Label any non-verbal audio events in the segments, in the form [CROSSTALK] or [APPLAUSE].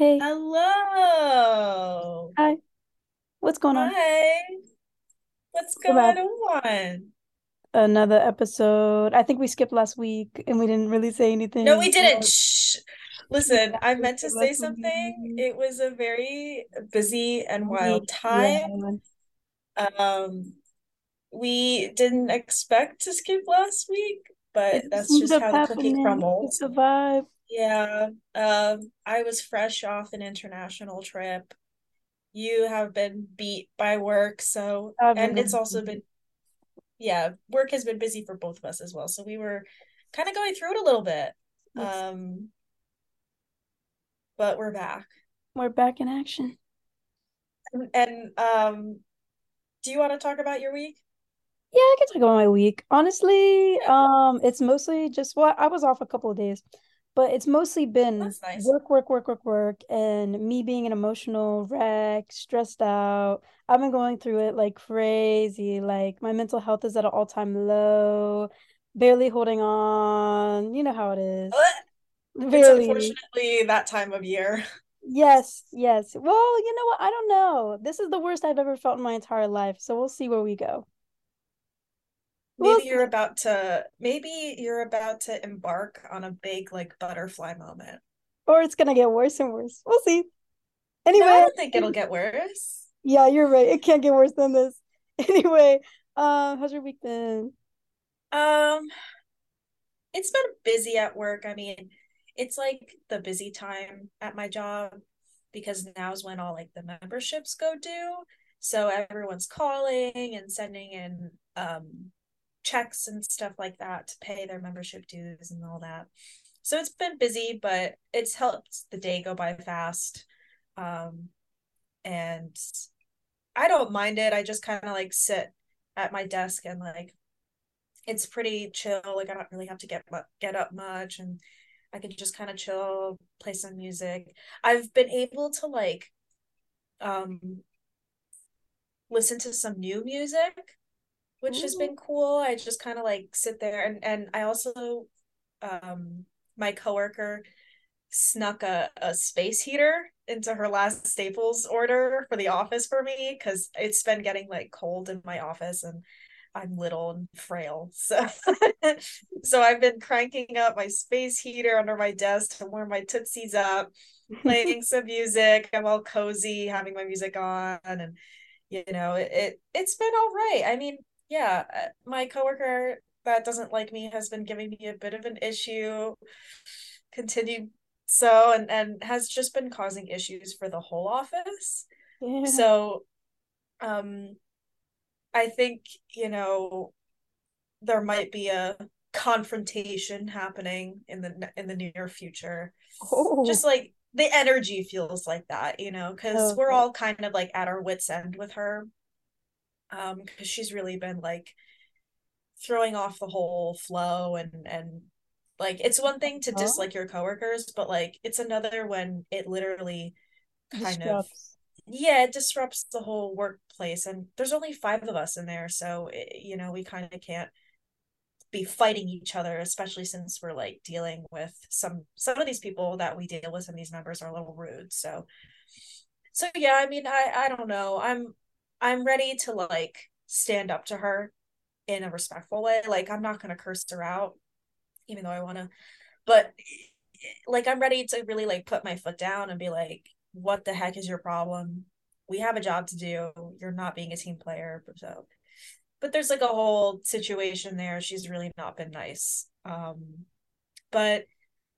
Hey, Hello. hi. What's going on? Hi. What's going on? Another episode. I think we skipped last week and we didn't really say anything. No, we didn't. Shh. Listen, [LAUGHS] I meant to say something. It was a very busy and wild Yeah. time. Um, we didn't expect to skip last week, but that's just how the cookie crumbled. It's vibe. Yeah. Um, I was fresh off an international trip. You have been beat by work, so and it's also been yeah, work has been busy for both of us as well. So we were kind of going through it a little bit. Yes. Um, but we're back. We're back in action. And, and um, do you want to talk about your week? Yeah, I can talk about my week. Honestly, [LAUGHS] um, it's mostly just what I was off a couple of days, but it's mostly been nice. work, work, work, work, work, and me being an emotional wreck, stressed out. I've been going through it like crazy. Like my mental health is at an all-time low, barely holding on. You know how it is. It's unfortunately that time of year. Yes, yes. Well, you know what? I don't know. This is the worst I've ever felt in my entire life, so we'll see where we go. We'll Maybe you're about to, maybe you're about to embark on a big like butterfly moment. Or it's gonna get worse and worse. We'll see. No, I don't think it'll [LAUGHS] get worse. yeah, you're right. It can't get worse than this. [LAUGHS] Anyway, um, how's your week been? Um, it's been busy at work. I mean, it's like the busy time at my job because now's when all like the memberships go due. So everyone's calling and sending in um checks and stuff like that to pay their membership dues and all that. So it's been busy, but it's helped the day go by fast. Um, and I don't mind it. I just kind of like sit at my desk and like it's pretty chill. Like I don't really have to get get up much, and I can just kind of chill, play some music. I've been able to like um listen to some new music, which has been cool. I just kind of like sit there and and I also um my coworker snuck a, a space heater into her last Staples order for the office for me because it's been getting like cold in my office and I'm little and frail. [LAUGHS] So so I've been cranking up my space heater under my desk to warm my tootsies up, [LAUGHS] playing some music. I'm all cozy, having my music on, and you know, it, it it's been all right. I mean, yeah, uh, my coworker that doesn't like me has been giving me a bit of an issue, continued so and and has just been causing issues for the whole office. yeah. So um I think, you know, there might be a confrontation happening in the in the near future. Just Oh, like the energy feels like that, you know, because we're all kind of like at our wits' end with her. Um, because she's really been like throwing off the whole flow and and like it's one thing to Huh? dislike your coworkers, but like it's another when it literally kind of yeah, it disrupts the whole workplace and there's only five of us in there, so it, you know, we kind of can't be fighting each other, especially since we're like dealing with some some of these people that we deal with, some of these members are a little rude. So so yeah, I mean, I I don't know. I'm I'm ready to like stand up to her in a respectful way. Like I'm not gonna curse her out, even though I wanna, but like I'm ready to really like put my foot down and be like, what the heck is your problem? We have a job to do. You're not being a team player. So but there's like a whole situation there. She's really not been nice. Um, but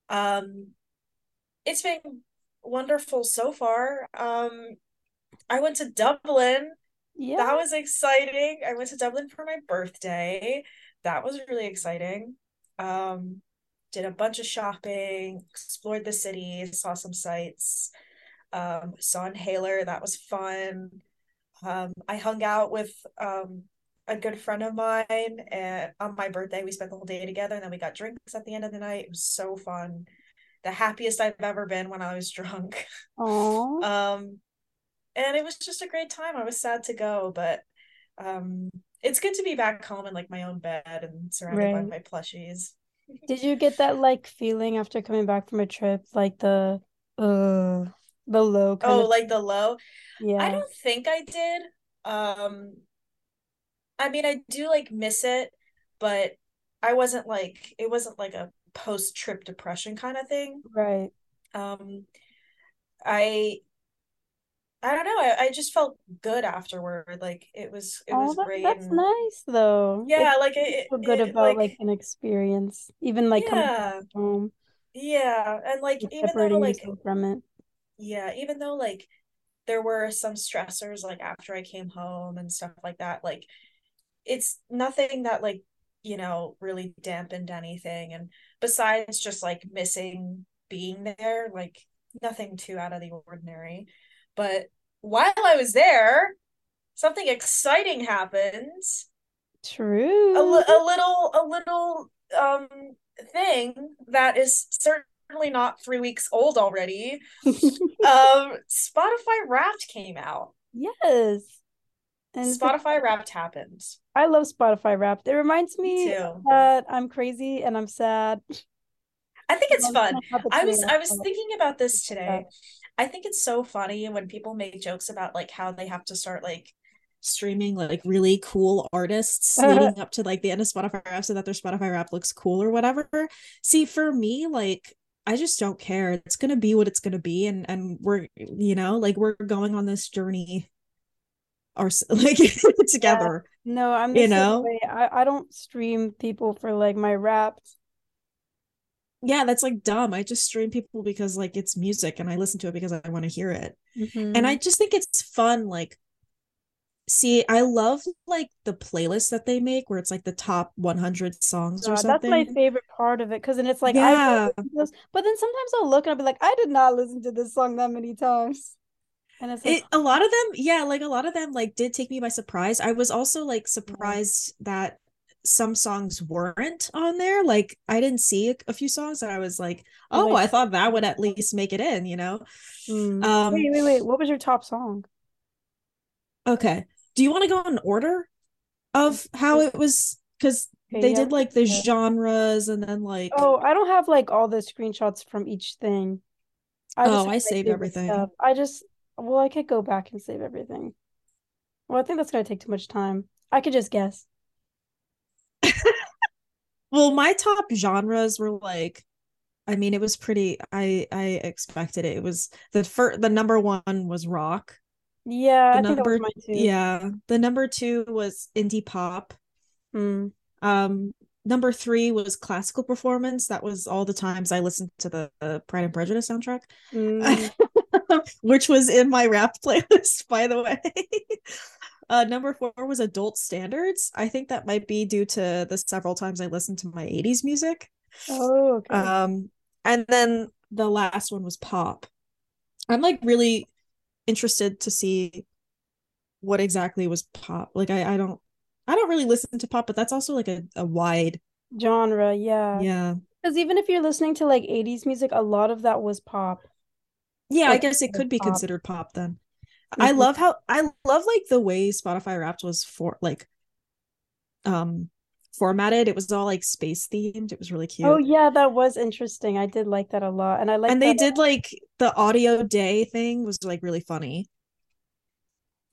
um, it's been wonderful so far. Um, I went to Dublin. Yeah. That was exciting. I went to Dublin for my birthday. That was really exciting. Um, did a bunch of shopping, explored the city, saw some sights. Um, saw Inhaler. That was fun. Um, I hung out with um, a good friend of mine, and on my birthday, we spent the whole day together, and then we got drinks at the end of the night. It was so fun. The happiest I've ever been when I was [LAUGHS] drunk. Oh, um, and it was just a great time. I was sad to go, but um, it's good to be back home in like my own bed and surrounded by my plushies. Did you get that like feeling after coming back from a trip, like the uh? The low Oh, like the low? Yeah, I don't think I did. Um, I mean, I do like miss it, but I wasn't like it wasn't like a post-trip depression kind of thing. Right. Um, I I don't know. I, I just felt good afterward. Like it was it Oh, was that great that's and nice though. It yeah, like makes it, feel good it about like like an experience, even like coming yeah, home, yeah. And like like even though like from it. yeah, even though like there were some stressors like after I came home and stuff like that, like it's nothing that like, you know, really dampened anything. And besides just like missing being there, like nothing too out of the ordinary. But while I was there, something exciting happened. A, True. li- a little a little um thing that is certainly not three weeks old already. [LAUGHS] Um Spotify Wrapped came out. Yes. And like Spotify Wrapped happened. I love Spotify Wrapped. It reminds Me me that I'm crazy and I'm sad. I think it's Like, fun. I was I was thinking about this today. I think it's so funny when people make jokes about like how they have to start like streaming like really cool artists [LAUGHS] leading up to like the end of Spotify Wrapped so that their Spotify Wrapped looks cool or whatever. See, for me, like I just don't care. It's gonna be what it's gonna be, and and we're you know like we're going on this journey, our [LAUGHS] like together. No, I'm You know? I, I don't stream people for like my Wrapped. Yeah, that's like dumb. I just stream people because like it's music and I listen to it because I want to hear it. Mhm. and i just think it's fun like see i love like the playlist that they make where it's like the top 100 songs or God, that's my favorite part of it because then it's like yeah listen to this, but then sometimes I'll look and I'll be like, I did not listen to this song that many times. And it's like, it, a lot of them yeah like a lot of them like did take me by surprise i was also like surprised that some songs weren't on there like i didn't see a, a few songs that i was like oh Like- i thought that would at least make it in you know hmm. um Wait, wait, wait. What was your top song? okay do you want to go in order of how it was because Okay, they yeah, did like the yeah. genres and then like Oh, I don't have like all the screenshots from each thing. I Oh, I my saved everything. stuff. I just, well, I could go back and save everything. Well, I think that's gonna take too much time. I could just guess. Well, my top genres were like, I mean, it was pretty. I I expected it. It was the first. The number one was rock. Yeah, The I think that was number, yeah. The number two was indie pop. Hmm. Um, number three was classical performance. That was all the times I listened to the, the Pride and Prejudice soundtrack, Mm. [LAUGHS] which was in my rap [LAUGHS] playlist, by the way. Uh, number four was adult standards. I think that might be due to the several times I listened to my 80s music. Oh, okay. Um, and then the last one was pop. I'm like really interested to see what exactly was pop. Like I, I don't I don't really listen to pop, but that's also like a, a wide Genre, yeah. yeah. Because even if you're listening to like 80s music, a lot of that was pop. Yeah, I guess it could be pop. considered pop then. I Mhm. love how I love like the way Spotify Wrapped was for like um formatted. It was all like space themed. It was really cute. Oh yeah, that was interesting. I did like that a lot. And I like and they did like the audio day thing was like really funny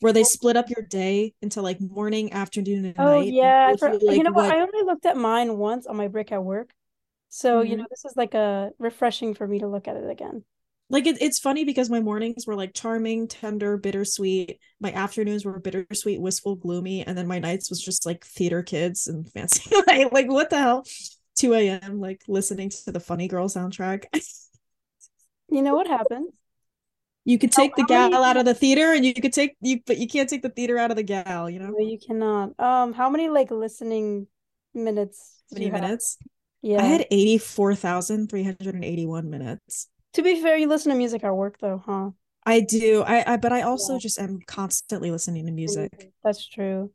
where they split up your day into like morning afternoon and Oh night and yeah, for, you, you know what? I only looked at mine once on my break at work. So, you Mhm. know, this is like a refreshing for me to look at it again. Like it, it's funny because my mornings were like charming tender bittersweet my afternoons were bittersweet wistful gloomy and then my nights was just like theater kids and [LAUGHS] fancy like, like what the hell 2 a.m like listening to the funny girl soundtrack [LAUGHS] You know what happens? you could take the how many- gal out of the theater and you could take you but you can't take the theater out of the gal you know No, you cannot. Um, how many like listening minutes many you have? minutes Yeah. I had 84,381 minutes. To be fair, you listen to music at work though, huh? I do. I, I but I also Yeah. just am constantly listening to music. That's true.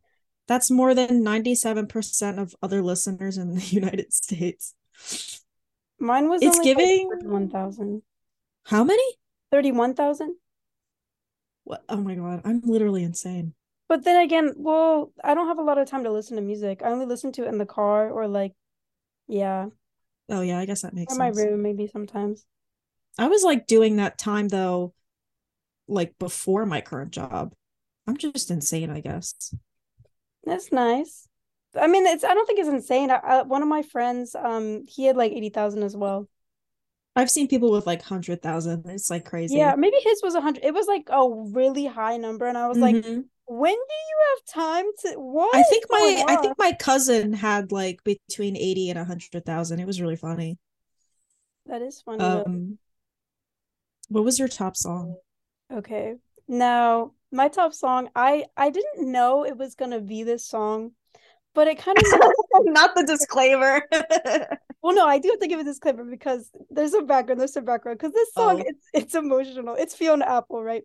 That's more than 97% of other listeners in the [LAUGHS] United States. Mine was It's like giving 31,000. how many? 31,000? What? Oh my god, I'm literally insane. But then again, well, I don't have a lot of time to listen to music. I only listen to it in the car or like, yeah, Oh yeah, I guess that makes in my room maybe sometimes. I was like doing that time though like before my current job. I'm just insane, I guess. That's nice. I mean, it's I don't think it's insane. I, I, one of my friends, um, he had like eighty thousand as well. I've seen people with like hundred thousand. It's like crazy. Yeah, maybe his was a hundred. It was like a really high number, and I was like, Mhm. when do you have time to? What? I think my going I think my cousin had like between eighty and a hundred thousand. It was really funny. that is funny. Um, what was your top song? Okay. Now, my top song, I I didn't know it was gonna be this song, but it kind of [LAUGHS] Not the disclaimer. [LAUGHS] well, no, I do have to give a disclaimer because there's a background, there's a background because this song Oh. it's it's emotional. It's Fiona Apple, right?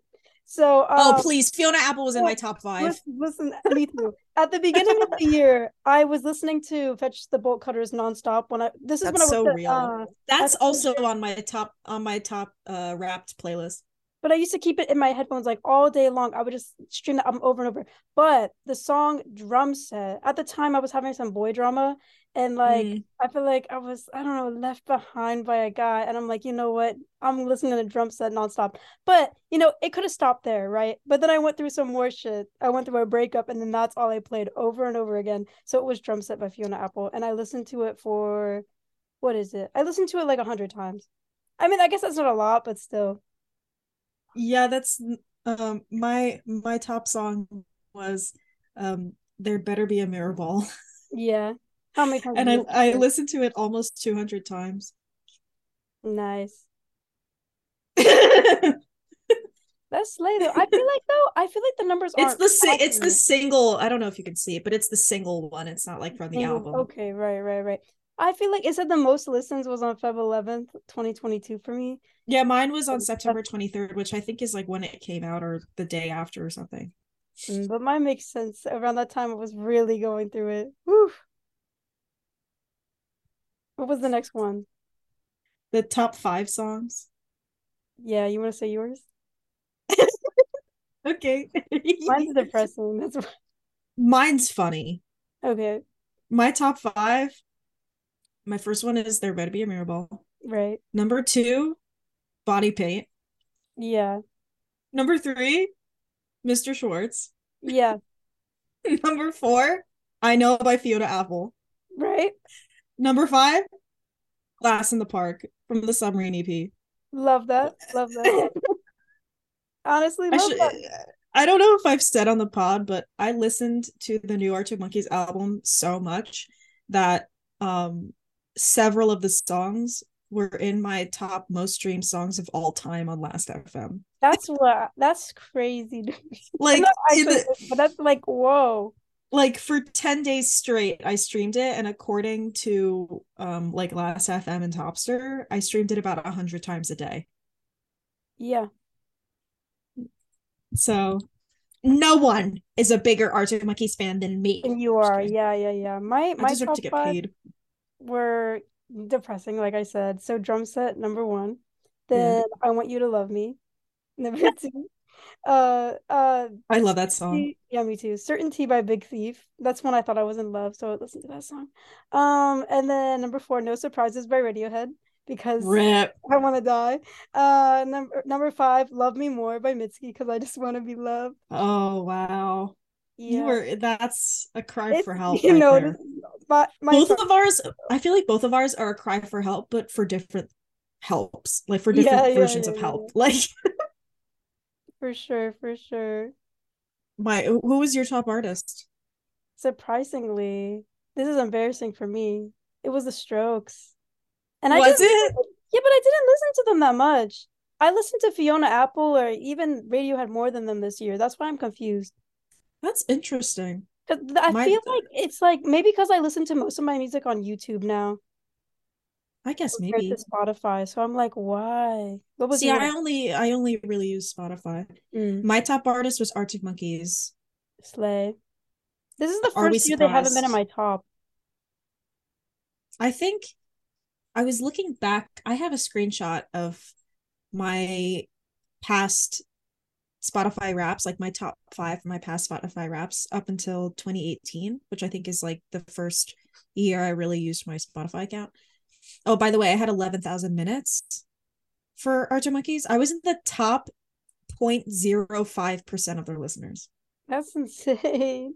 So oh, um, please, Fiona Apple was in my top five. Listen, listen, me too. At the beginning of the year, I was listening to Fetch the Bolt Cutters nonstop when I this is when I was so at, real. uh, That's that's also on my top on my top uh wrapped playlist. But I used to keep it in my headphones like all day long. I would just stream the album over and over. But the song Drum Set, at the time I was having some boy drama and like Mm. I feel like I was, I don't know, left behind by a guy. And I'm like, you know what? I'm listening to Drum Set nonstop. But you know, it could have stopped there, right? But then I went through some more shit. I went through a breakup and then that's all I played over and over again. So it was Drum Set by Fiona Apple. And I listened to it for what is it? I listened to it like a hundred times. I mean, I guess that's not a lot, but still. Yeah, that's um my my top song was um There Better Be a Mirror Ball. Yeah. How many times And I I listened to it almost 200 times. Nice. [LAUGHS] That's slay though. I feel like though, I feel like the numbers It's the si- it's the single. I don't know if you can see it, but it's the single one. It's not like from the Single- album. Okay, right, right, right. I feel like it said the most listens was on Feb 11th, 2022 for me. Yeah, mine was on September 23rd, which I think is like when it came out or the day after or something. Mm, But mine makes sense. Around that time, I was really going through it. Whew. What was the next one? The top five songs. Yeah, you want to say yours? [LAUGHS] Okay. [LAUGHS] Mine's depressing. That's why- Mine's funny. okay, My top five. My first one is There Better Be a Mirror Ball. right. Number two, Body Paint. Yeah, Number three, Mr. Schwartz. yeah, [LAUGHS] Number four, I Know by Fiona Apple. right. Number five, Glass in the Park from the Submarine EP. Love that. Love that. [LAUGHS] Honestly, I should, that. I don't know if I've said on the pod, but I listened to the new Arctic Monkeys album so much that um several of the songs were in my top most streamed songs of all time on Last FM. That's what. That's crazy. [LAUGHS] Like the- but that's like whoa. like for 10 days straight I streamed it and according to um like Last FM and Topster, I streamed it about a hundred times a day. Yeah, So no one is a bigger Arctic Monkeys fan than me. and you are. Yeah, yeah, yeah. My I my top to get five paid. Were depressing, like I said. So drum set number one. Yeah. Then I want you to love me. [LAUGHS] Number two. Uh uh I love that song. Yeah, me too. Certainty by Big Thief. That's when I thought I was in love, so I listened to that song. Um, and then number four, No Surprises by Radiohead because Rip. [LAUGHS] I want to die. Uh, number number five, Love Me More by Mitski because I just want to be loved. Oh wow. You Yeah, were that's a cry It's- for [LAUGHS] help you right know, there. [LAUGHS] my my Both top- of ours, I feel like both of ours are a cry for help, but for different helps, like for different yeah, versions yeah, of help. Like [LAUGHS] for sure, for sure. my who was your top artist? Surprisingly, this is embarrassing for me. It was the Strokes, and I Was didn't it? Yeah, but I didn't listen to them that much. I listened to Fiona Apple or even Radiohead more than them this year. That's why I'm confused. That's interesting. I My- feel like it's like maybe because I listen to most of my music on YouTube now I guess maybe. to Spotify. So I'm like, why? What was See? I only I only really use Spotify. Mm, My top artist was Arctic Monkeys. Slay. This is the Are first year they haven't been in my top. I think I was looking back. I have a screenshot of my past Spotify wraps, like my top five my past Spotify wraps up until 2018, which I think is like the first year I really used my Spotify account. Oh, by the way, I had 11,000 minutes for Arctic Monkeys. I was in the top 0.05% of their listeners. That's insane.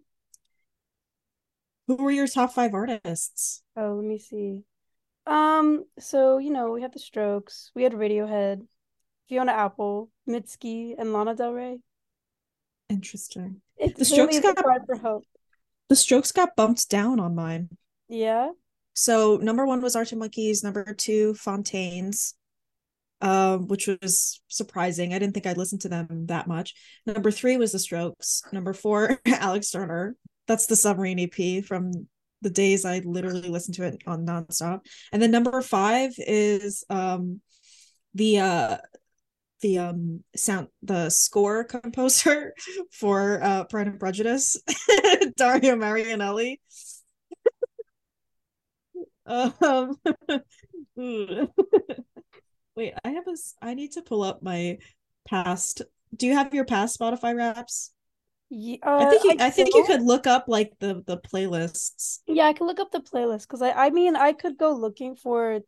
Who were your top five artists? Oh, let me see. Um, so you know, we had the Strokes, we had Radiohead, Fiona Apple, Mitski, and Lana Del Rey. Interesting. It's The Strokes got- for hope. The Strokes got bumped down on mine. Yeah. So number one was Arctic Monkeys, number two, Fontaines, um, which was surprising. I didn't think I'd listen to them that much. Number three was the Strokes. Number four, [LAUGHS] Alex Turner. That's the submarine EP from the days I literally listened to it on nonstop. And then number five is um the uh the um sound the score [LAUGHS] composer for uh Pride and Prejudice, [LAUGHS] Dario Marianelli. [LAUGHS] Um, wait, I have a. s- I need to pull up my past. Do you have your past Spotify wraps? Yeah, I think you. uh, I, think you could look up like the the playlists. Yeah, I could look up the playlist because I, I mean, I could go looking for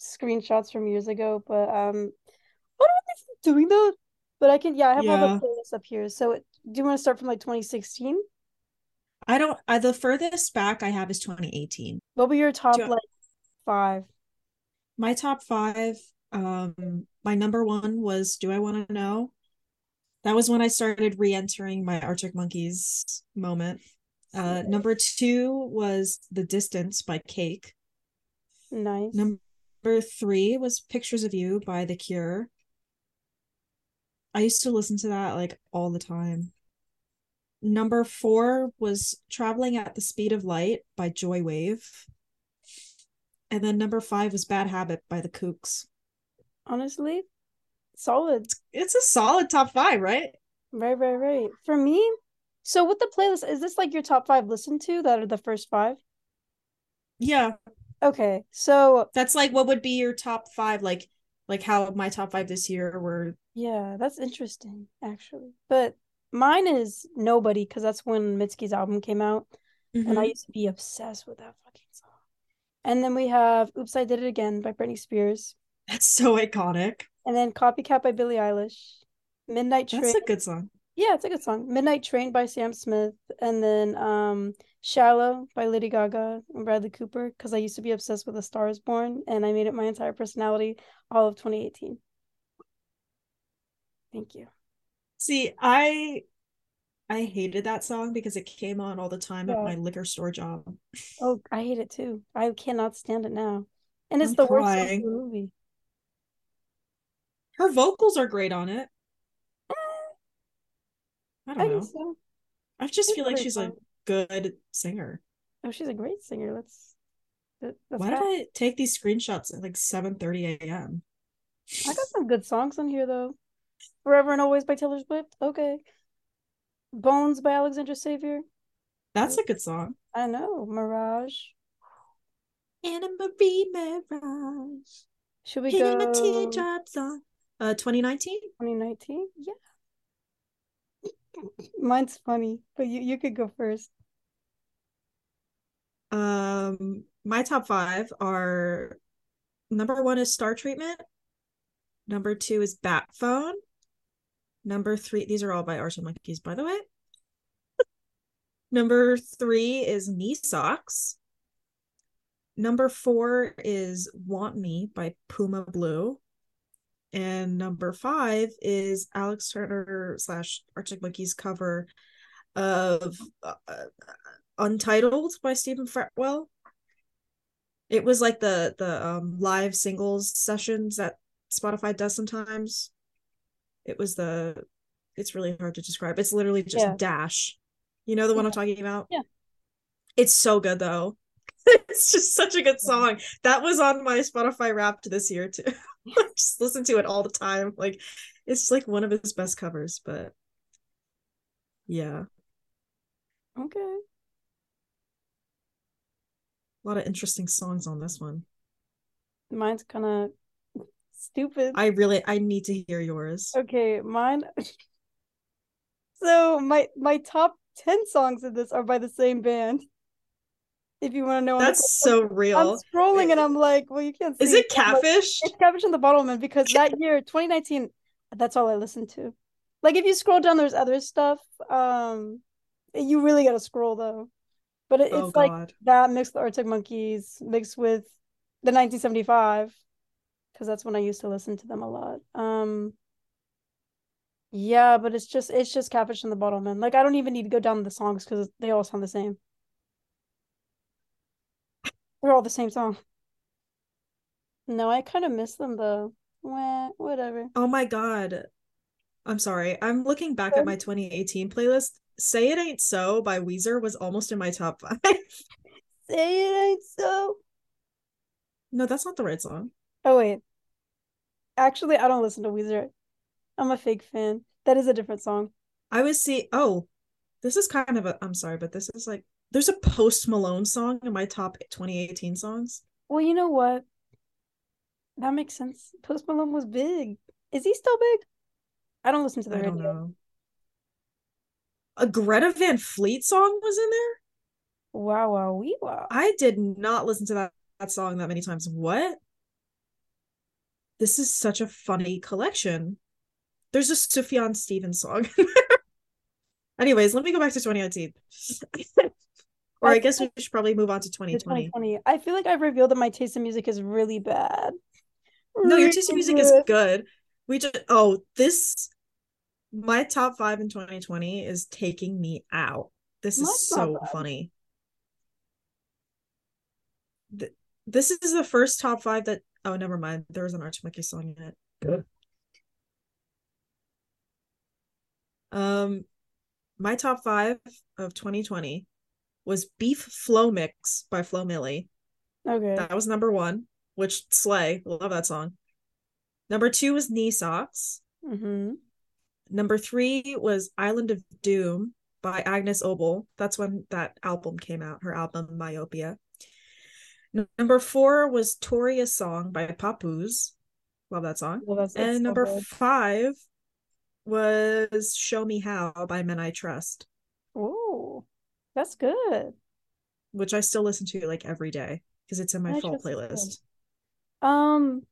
screenshots from years ago, but um, I don't know if doing that. But I can, yeah, I have all the playlists up here. So, do you want to start from like 2016? I don't. I the furthest back I have is 2018. What were your top you- like five? My top five. Um, my number one was "Do I Want to Know." That was when I started re-entering my Arctic Monkeys moment. Uh, number two was "The Distance" by Cake. Nice. Number three was Pictures of You by The Cure. I used to listen to that like all the time. Number four was Traveling at the Speed of Light by Joy Wave. And then number five was Bad Habit by The Kooks. Honestly, solid. It's a solid top five, right? Right, right, right. For me, so with the playlist, is this like your top five listened to that are the first five? Yeah. Okay, so That's like what would be your top five, like like how my top five this year were yeah, that's interesting actually. But mine is Nobody because that's when Mitski's album came out. and I mm-hmm. used to be obsessed with that fucking song. And then we have "Oops, I Did It Again" by Britney Spears, that's so iconic. and then "Copycat" by Billie Eilish, "Midnight Train." That's a good song. Yeah, it's a good song. "Midnight Train" by Sam Smith, and then um, "Shallow" by Lady Gaga and Bradley Cooper. Because I used to be obsessed with "A Star Is Born," and I made it my entire personality all of 2018. Thank you. See, I I hated that song because it came on all the time at my liquor store job. Oh, I hate it too. I cannot stand it now, and it's I'm the worst song in crying. the movie. Her vocals are great on it. I I don't know. so. I just feel like she's a good singer. Oh, she's a great singer. Let's. that- That's Why did fact. I take these screenshots at like 7:30 a.m.? I got some good songs on here though. Forever and Always by Taylor Swift. Okay. Bones by Alexandra Savior. That's a good song. I know. Mirage. Anna Marie Mirage. Should we Hitting my go teardrops on. Uh 2019? 2019? Yeah. Mine's funny, but you, you could go first. Um my top 5 are number 1 is Star Treatment. Number 2 is Bat Phone. Number 3 these are all by Arctic Monkeys by the way. Number 3 is Knee Socks. Number 4 is Want Me by Puma Blue. And number 5 is Alex Turner slash Arctic Monkeys cover of uh, Untitled by Stephen Fretwell. It was like the the um live singles sessions that Spotify does sometimes. It was the it's really hard to describe. It's literally just Yeah. dash. You know the one I'm talking about? Yeah. It's so good though. [LAUGHS] it's just such a good song. That was on my Spotify wrapped this year too. [LAUGHS] I [LAUGHS] just listen to it all the time. Like it's like one of his best covers, but yeah. Okay. A lot of interesting songs on this one. Mine's kind of stupid. I really I need to hear yours. Okay, mine. [LAUGHS] So my my top 10 songs of this are by the same band. If you want to know That's so real. I'm scrolling and I'm like, well, you can't see. Is it I'm like, Catfish? It's Catfish and the Bottlemen because that year, 2019, that's all I listened to. Like if you scroll down, there's other stuff. Um, you really gotta scroll though. But it, Oh it's like that mixed with the Arctic Monkeys, mixed with the 1975, because that's when I used to listen to them a lot. Um, yeah, but it's just it's just Catfish and the Bottlemen. Like I don't even need to go down the songs because they all sound the same. They're all the same song. No, I kind of miss them though. Wah, whatever. Oh my God. I'm sorry. I'm looking back at my 2018 playlist. Say It Ain't So by Weezer was almost in my top five. [LAUGHS] Say it ain't so. no, that's not the right song. Oh wait. Actually, I don't listen to Weezer. I'm a fake fan. That is a different song. I was see. Oh, this is kind of a. I'm sorry, but this is like there's a Post Malone song in my top 2018 songs. Well, you know what? That makes sense. Post Malone was big. Is he still big? I don't listen to the I radio. don't know. A Greta Van Fleet song was in there. Wow, wow, wee wow. I did not listen to that, that song that many times. What? This is such a funny collection. There's a Sufjan Stevens song. [LAUGHS] Anyways, let me go back to 2019. Or I guess we should probably move on to 2020. 2020. I feel like I've revealed that my taste in music is really bad. No, your taste in Really music is good. good. We just oh, this my top five in 2020 is taking me out. This is so bad. funny. Th- this is the first top five that oh never mind. There was an Arctic Monkey song in it. Good. Um my top five of 2020 was Beef Flow Mix by Flo Milli. Okay. That was number one, which slay. Love that song. Number two was Knee Socks. Mm-hmm. Number three was Island of Doom by Agnes Obel. That's when that album came out, her album Myopia. Number four was Toria Song by Papoose. Love that song. Well, that's, that's And so number good. five was Show Me How by Men I Trust, Oh, that's good. which I still listen to like every day because it's in my I fall Trust good. playlist. Um,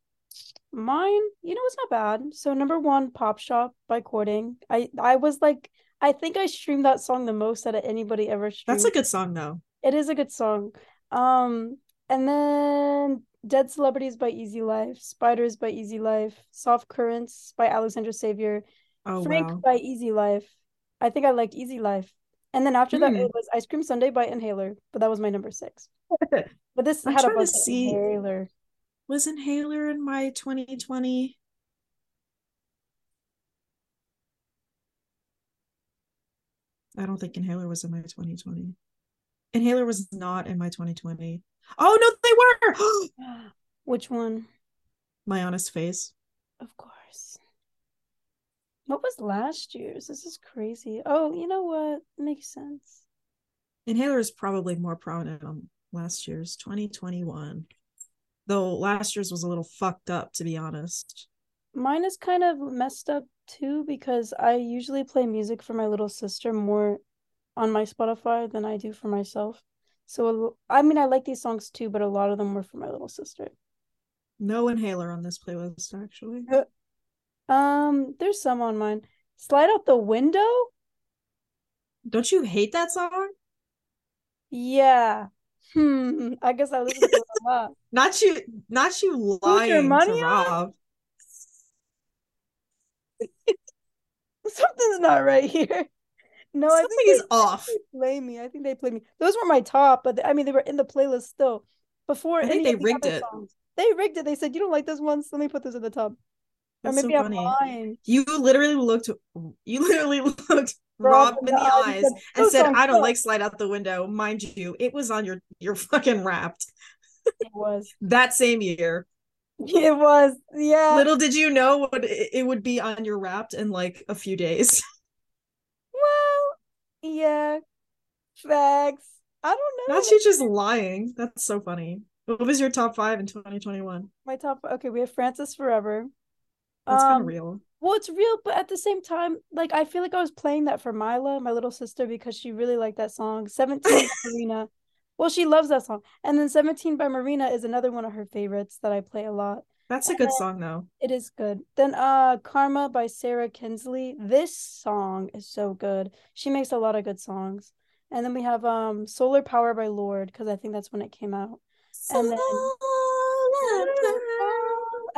mine, you know, it's not bad. So number one, Pop Shop by Courting. I I was like, I think I streamed that song the most out of anybody ever streamed. That's a good song though. It is a good song. Um, and then Dead Celebrities by Easy Life, Spiders by Easy Life, Soft Currents by Alexandra Savior, Oh Frank wow. by Easy Life. I think I liked Easy Life. And then after that, Hmm. it was Ice Cream Sunday by Inhaler, but that was my number six. [LAUGHS] But this I'm had a to bunch of see- Inhaler. Was Inhaler in my 2020? I don't think Inhaler was in my 2020. Inhaler was not in my 2020. Oh no, they were. [GASPS] Which one? my honest face. Of course. What was last year's? This is crazy. Oh, you know what? Makes sense. Inhaler is probably more prominent on last year's 2021. Though last year's was a little fucked up, to be honest. Mine is kind of messed up too because I usually play music for my little sister more on my Spotify than I do for myself. So, I mean, I like these songs too, but a lot of them were for my little sister. No Inhaler on this playlist, actually. Uh, Um, there's some on mine. Slide out the window? Don't you hate that song? Yeah. Hmm. I guess I listen to it a lot. [LAUGHS] Not you, not you your money to? Rob. [LAUGHS] Something's not right here. No, I Something think is they, off. they play me. I think they play me. Those were my top, but I mean they were in the playlist still. Before I think they rigged it. songs. They rigged it. They said you don't like those ones. Let me put this in the top. Or That's maybe so I'm funny. lying. You literally looked you literally [LAUGHS] looked Rob in the the eyes and said, and said, I don't like slide out the window. Mind you, it was on your your [LAUGHS] fucking wrapped It was. that same year. [LAUGHS] It was. Yeah. Little did you know what it would be on your wrapped in like a few days. Well, yeah. Facts. I don't know. Not you just lying. That's so funny. What was your top five in 2021? My top. Okay, we have Francis Forever. That's kind Um, of real. Well, it's real, but at the same time, like I feel like I was playing that for Mila, my little sister, because she really liked that song. 17 [LAUGHS] by Marina. Well, she loves that song. And then 17 by Marina is another one of her favorites that I play a lot. That's a good song though. It is good. Then uh Karma by Sarah Kinsley. This song is so good. She makes a lot of good songs. And then we have um Solar Power by Lorde, because I think that's when it came out. And then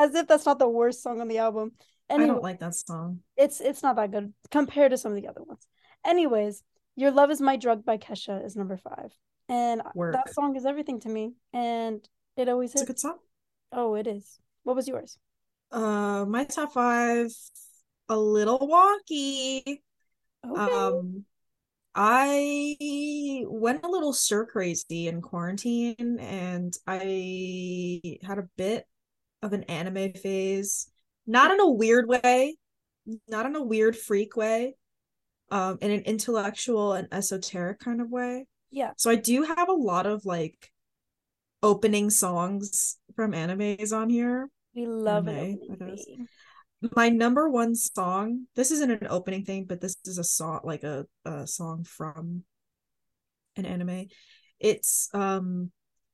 as if that's not the worst song on the album. Anyway, I don't like that song. It's it's not that good compared to some of the other ones. Anyways, Your Love Is My Drug by Kesha is number five. And Work. that song is everything to me. And it always it's hits. a good song. Oh, it is. What was yours? Uh my top five, a little wonky. Okay. Um I went a little stir crazy in quarantine and I had a bit of an anime phase. Not in a weird way, not in a weird freak way, um, in an intellectual and esoteric kind of way. Yeah. So I do have a lot of like opening songs from animes on here. We love anime, it my number one song this isn't an opening thing but this is a song like a, a song from an anime it's um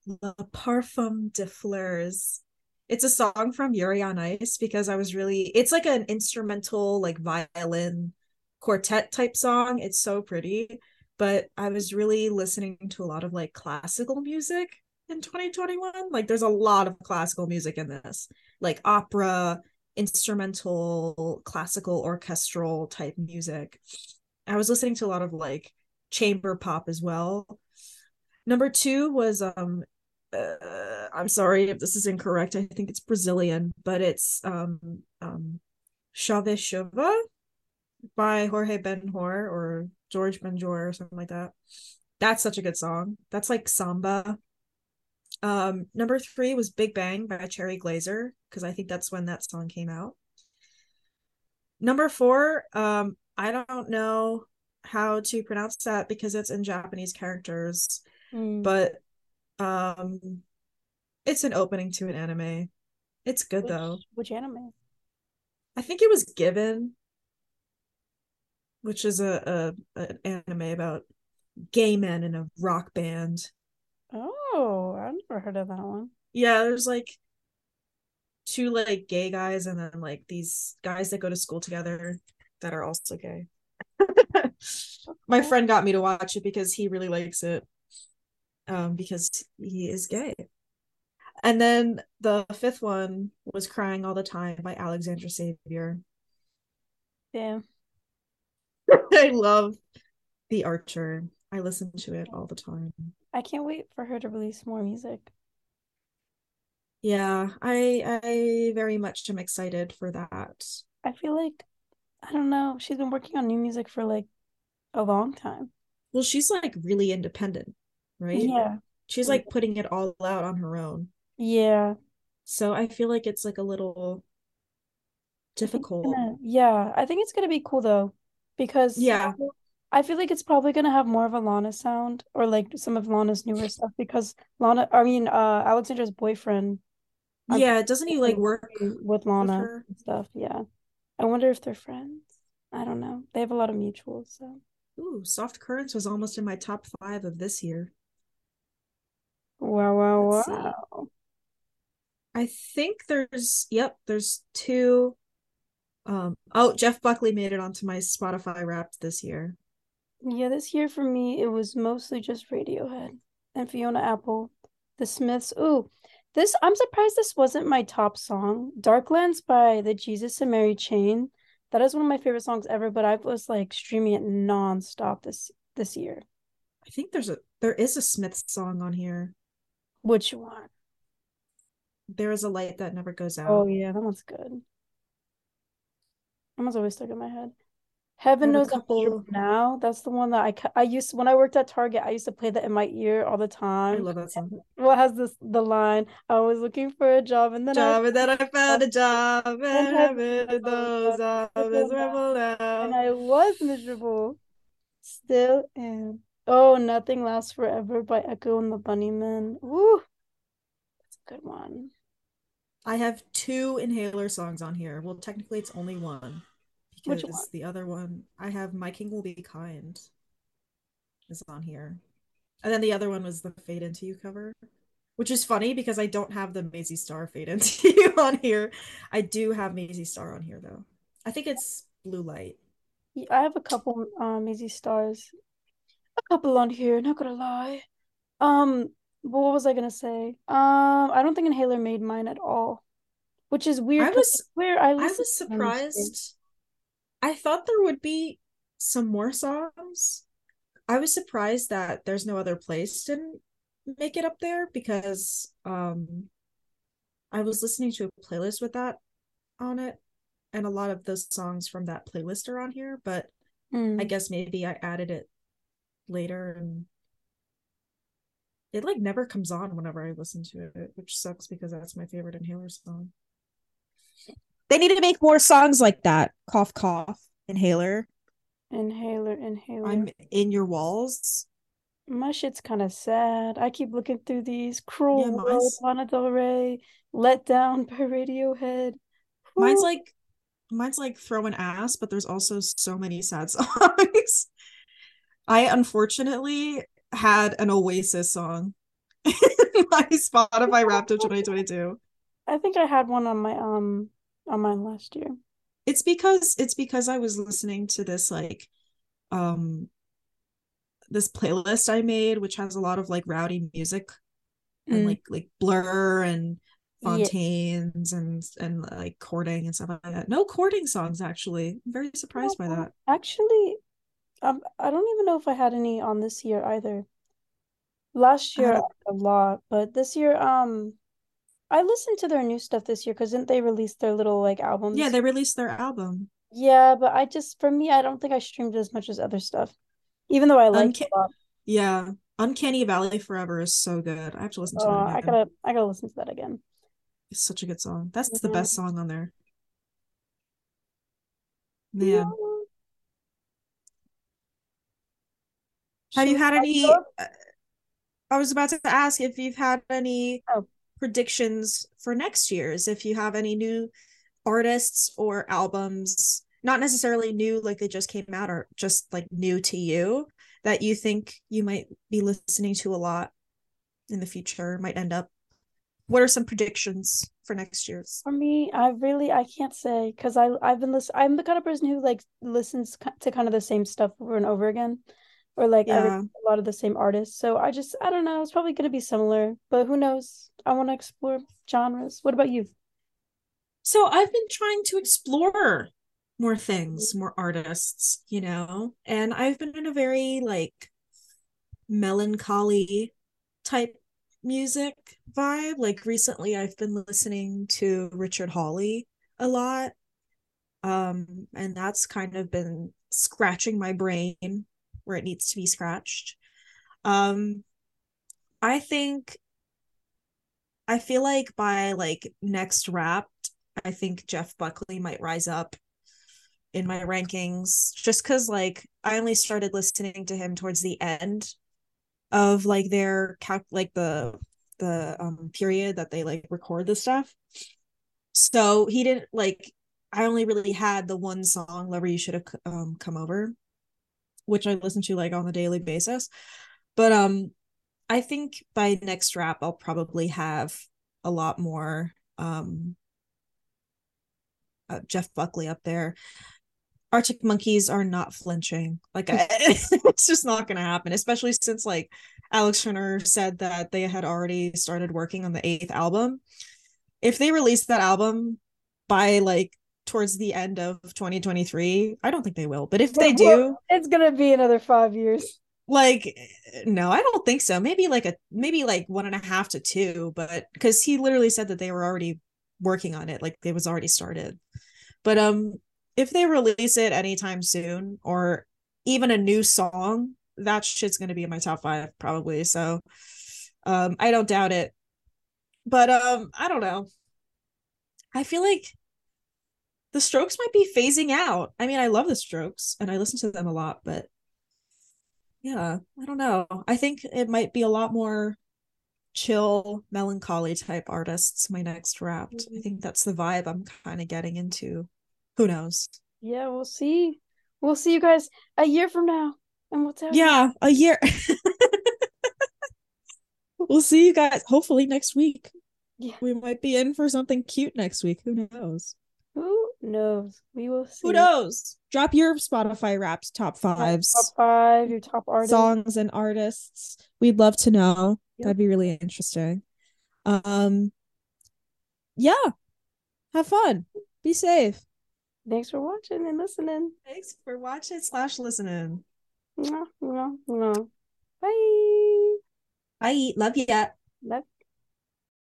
Le Parfum de Fleurs it's a song from Yuri on Ice because I was really it's like an instrumental like violin quartet type song. It's so pretty. But I was really listening to a lot of like classical music in 2021 like there's a lot of classical music in this like opera instrumental classical orchestral type music. I was listening to a lot of like chamber pop as well. Number two was um uh, i'm sorry if this is incorrect i think it's brazilian but it's um um chave chuva by jorge ben-hor or george benjor or something like that that's such a good song that's like samba um, number three was Big Bang by Cherry Glazerr, because I think that's when that song came out. Number four, um, I don't know how to pronounce that because it's in Japanese characters, mm. but um, it's an opening to an anime. It's good which, though. Which anime? I think it was Given, which is a, a an anime about gay men in a rock band. Oh, I've never heard of that one. Yeah, there's like two like gay guys and then like these guys that go to school together that are also gay. [LAUGHS] My friend got me to watch it because he really likes it. Um, because he is gay. And then the fifth one was Crying All the Time by Alexandra Savior. Yeah. [LAUGHS] I love The Archer. I listen to it all the time. I can't wait for her to release more music. Yeah, I I very much am excited for that. I feel like I don't know, she's been working on new music for like a long time. Well, she's like really independent, right? Yeah. She's like putting it all out on her own. Yeah. So I feel like it's like a little difficult. Gonna, yeah, I think it's gonna be cool though, because yeah, I feel like it's probably gonna have more of a Lana sound or like some of Lana's newer [LAUGHS] stuff because Lana, I mean, uh, Alexandra's boyfriend. Yeah, doesn't he like work with Lana with and stuff? Yeah, I wonder if they're friends. I don't know. They have a lot of mutuals. So. Ooh, Soft Currents was almost in my top five of this year. Wow! Wow! Let's wow! See. I think there's yep, there's two. Um, oh, Jeff Buckley made it onto my Spotify Wrapped this year. Yeah, this year for me, it was mostly just Radiohead and Fiona Apple, The Smiths. Ooh, this I'm surprised this wasn't my top song. Darklands by the Jesus and Mary Chain. That is one of my favorite songs ever, but I was like streaming it nonstop this this year. I think there's a there is a Smiths song on here. Which one? There is a light that never goes out. Oh yeah, that one's good. That one's always stuck in my head. Heaven knows couple... now. That's the one that I I used when I worked at Target. I used to play that in my ear all the time. I love that song. What has this the line? I was looking for a job and then job I, and then I found a job and, and heaven knows I was miserable now. And I was miserable. Still am. Oh, nothing lasts forever by Echo and the Bunnymen. Woo, that's a good one. I have two inhaler songs on here. Well, technically, it's only one because the other one I have My King Will Be Kind is on here. And then the other one was the Fade Into You cover. which is funny because I don't have the Mazzy Star fade into [LAUGHS] you on here. I do have Mazzy Star on here though. I think it's Blue Light. I have a couple um Mazzy Stars. A couple on here, not gonna lie. Um, but what was I gonna say? Um, I don't think Inhaler made mine at all. Which is weird. I was where I, I was surprised. I thought there would be some more songs. I was surprised that there's no other place didn't make it up there because um I was listening to a playlist with that on it and a lot of those songs from that playlist are on here, but mm. I guess maybe I added it later and it like never comes on whenever I listen to it, which sucks because that's my favorite inhaler song. They need to make more songs like that. Cough cough. Inhaler. Inhaler, inhaler. I'm in your walls. My shit's kind of sad. I keep looking through these. Cruel Yeah, World, mine's- Lana Del Rey, Let Down by Radiohead. Mine's like mine's like throwing ass, but there's also so many sad [LAUGHS] songs. I unfortunately had an Oasis song [LAUGHS] in my Spotify Wrapped of 2022. I think I had one on my um on mine last year. It's because it's because I was listening to this like um this playlist I made, which has a lot of like rowdy music and Mm. like like Blur and Yeah. Fontaines and and like courting and stuff like that. No courting songs actually. I'm very surprised by that. Actually, um, I don't even know if I had any on this year either. Last year a lot, but this year, um, I listened to their new stuff this year because didn't they release their little like albums? Yeah, they released their album. Yeah, but I just for me, I don't think I streamed as much as other stuff, even though I like Unca- a lot. Yeah, Uncanny Valley Forever is so good. I have to listen to Oh, that I gotta, I gotta listen to that again. It's such a good song. That's the Mhm. best song on there. Yeah. Have you had any? wrap uh, I was about to ask if you've had any Oh. predictions for next year's, if you have any new artists or albums, not necessarily new, like they just came out, or just like new to you that you think you might be listening to a lot in the future, might end up. What are some predictions for next year's? For me, I really I can't say because I I've been listening. I'm the kind of person who like listens to kind of the same stuff over and over again, or like Yeah. a lot of the same artists. So I just I don't know. It's probably gonna be similar, but who knows? I want to explore genres. What about you? So I've been trying to explore more things, more artists, you know, and I've been in a very like melancholy type music vibe. Like recently I've been listening to Richard Hawley a lot. Um, and that's kind of been scratching my brain where it needs to be scratched. Um, I think I feel like by like next wrapped, I think Jeff Buckley might rise up in my rankings just because like I only started listening to him towards the end of like their calc like the the um period that they like record the stuff. So he didn't like I only really had the one song Lover You Should Have um come over, which I listen to like on a daily basis. But um I think by next wrap I'll probably have a lot more um uh, Jeff Buckley up there. Arctic Monkeys are not flinching. Like I, [LAUGHS] it's just not going to happen, especially since like Alex Turner said that they had already started working on the eighth album. If they release that album by like towards the end of 2023, I don't think they will. But if they do, It's gonna be another five years. like no, I don't think so. Maybe like a maybe like one and a half to two, but because he literally said that they were already working on it, like it was already started. But um if they release it anytime soon or even a new song, that shit's gonna be in my top five probably. So um I don't doubt it. But um I don't know. I feel like the strokes might be phasing out. I mean, I love the strokes and I listen to them a lot, but yeah, I don't know. I think it might be a lot more chill, melancholy type artists my next wrapped. I mm-hmm. think that's the vibe I'm kind of getting into. Who knows? Yeah, we'll see. We'll see you guys a year from now, and we'll tell. Yeah, a year. [LAUGHS] we'll see you guys hopefully next week. Yeah. We might be in for something cute next week. Who knows? Who knows? We will see. Who knows? Drop your Spotify wraps top fives, Top five, your top artists. songs and artists. We'd love to know. Yep. That'd be really interesting. Um yeah. Have fun. Be safe. Thanks for watching and listening. Thanks for watching slash listening. Mwah, mwah, mwah. Bye. Bye. Love ya. Love